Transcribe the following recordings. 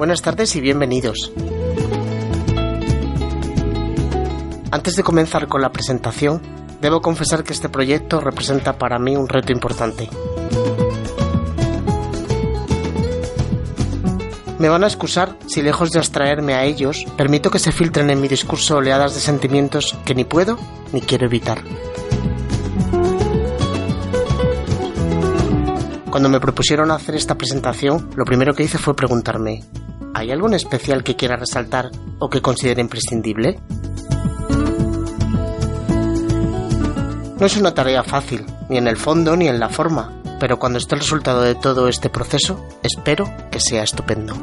Buenas tardes y bienvenidos. Antes de comenzar con la presentación, debo confesar que este proyecto representa para mí un reto importante. Me van a excusar si lejos de abstraerme a ellos, permito que se filtren en mi discurso oleadas de sentimientos que ni puedo ni quiero evitar. Cuando me propusieron hacer esta presentación, lo primero que hice fue preguntarme, ¿hay algo especial que quiera resaltar o que considere imprescindible? No es una tarea fácil, ni en el fondo ni en la forma, pero cuando esté el resultado de todo este proceso, espero que sea estupendo.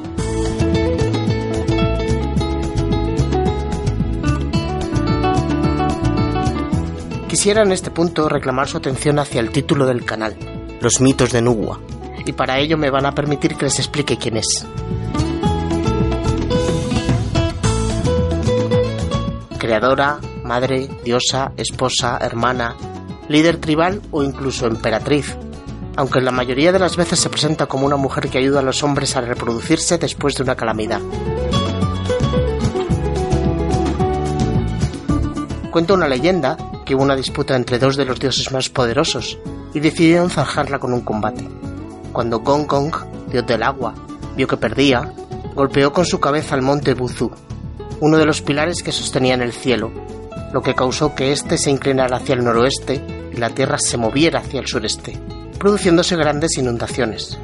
Quisiera en este punto reclamar su atención hacia el título del canal, Los mitos de Nugua, y para ello me van a permitir que les explique quién es. Creadora, madre, diosa, esposa, hermana, líder tribal o incluso emperatriz, aunque la mayoría de las veces se presenta como una mujer que ayuda a los hombres a reproducirse después de una calamidad. Cuenta una leyenda que hubo una disputa entre dos de los dioses más poderosos y decidieron zanjarla con un combate. Cuando Gong Gong, dios del agua, vio que perdía, golpeó con su cabeza al monte Buzu, uno de los pilares que sostenían el cielo, lo que causó que éste se inclinara hacia el noroeste y la tierra se moviera hacia el sureste, produciéndose grandes inundaciones.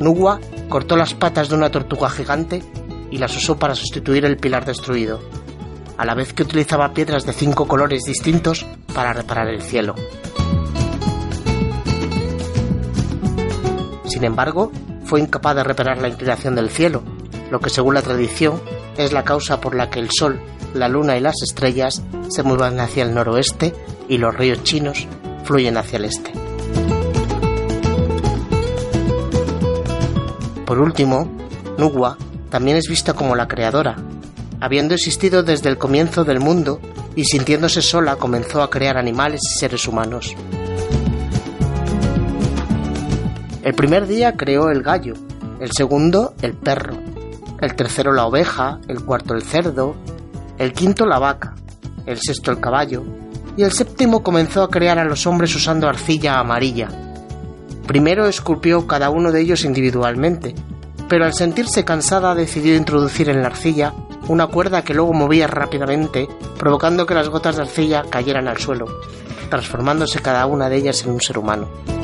Nugua cortó las patas de una tortuga gigante y las usó para sustituir el pilar destruido, a la vez que utilizaba piedras de cinco colores distintos para reparar el cielo. Sin embargo, fue incapaz de reparar la inclinación del cielo, lo que según la tradición es la causa por la que el sol, la luna y las estrellas se muevan hacia el noroeste y los ríos chinos fluyen hacia el este. Por último, Nugua también es vista como la creadora, habiendo existido desde el comienzo del mundo y sintiéndose sola comenzó a crear animales y seres humanos. El primer día creó el gallo, el segundo el perro, el tercero la oveja, el cuarto el cerdo, el quinto la vaca, el sexto el caballo, y el séptimo comenzó a crear a los hombres usando arcilla amarilla. Primero esculpió cada uno de ellos individualmente, pero al sentirse cansada decidió introducir en la arcilla una cuerda que luego movía rápidamente, provocando que las gotas de arcilla cayeran al suelo, transformándose cada una de ellas en un ser humano.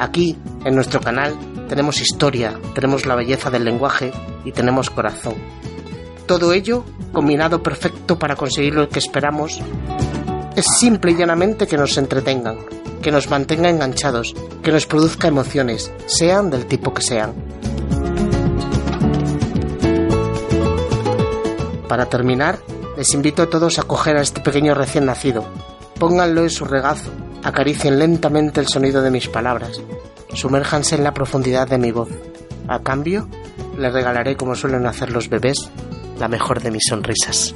Aquí, en nuestro canal, tenemos historia, tenemos la belleza del lenguaje y tenemos corazón. Todo ello combinado perfecto para conseguir lo que esperamos es simple y llanamente que nos entretengan, que nos mantenga enganchados, que nos produzca emociones, sean del tipo que sean. Para terminar, les invito a todos a coger a este pequeño recién nacido, pónganlo en su regazo, acaricien lentamente el sonido de mis palabras, sumérjanse en la profundidad de mi voz. A cambio, les regalaré, como suelen hacer los bebés, la mejor de mis sonrisas.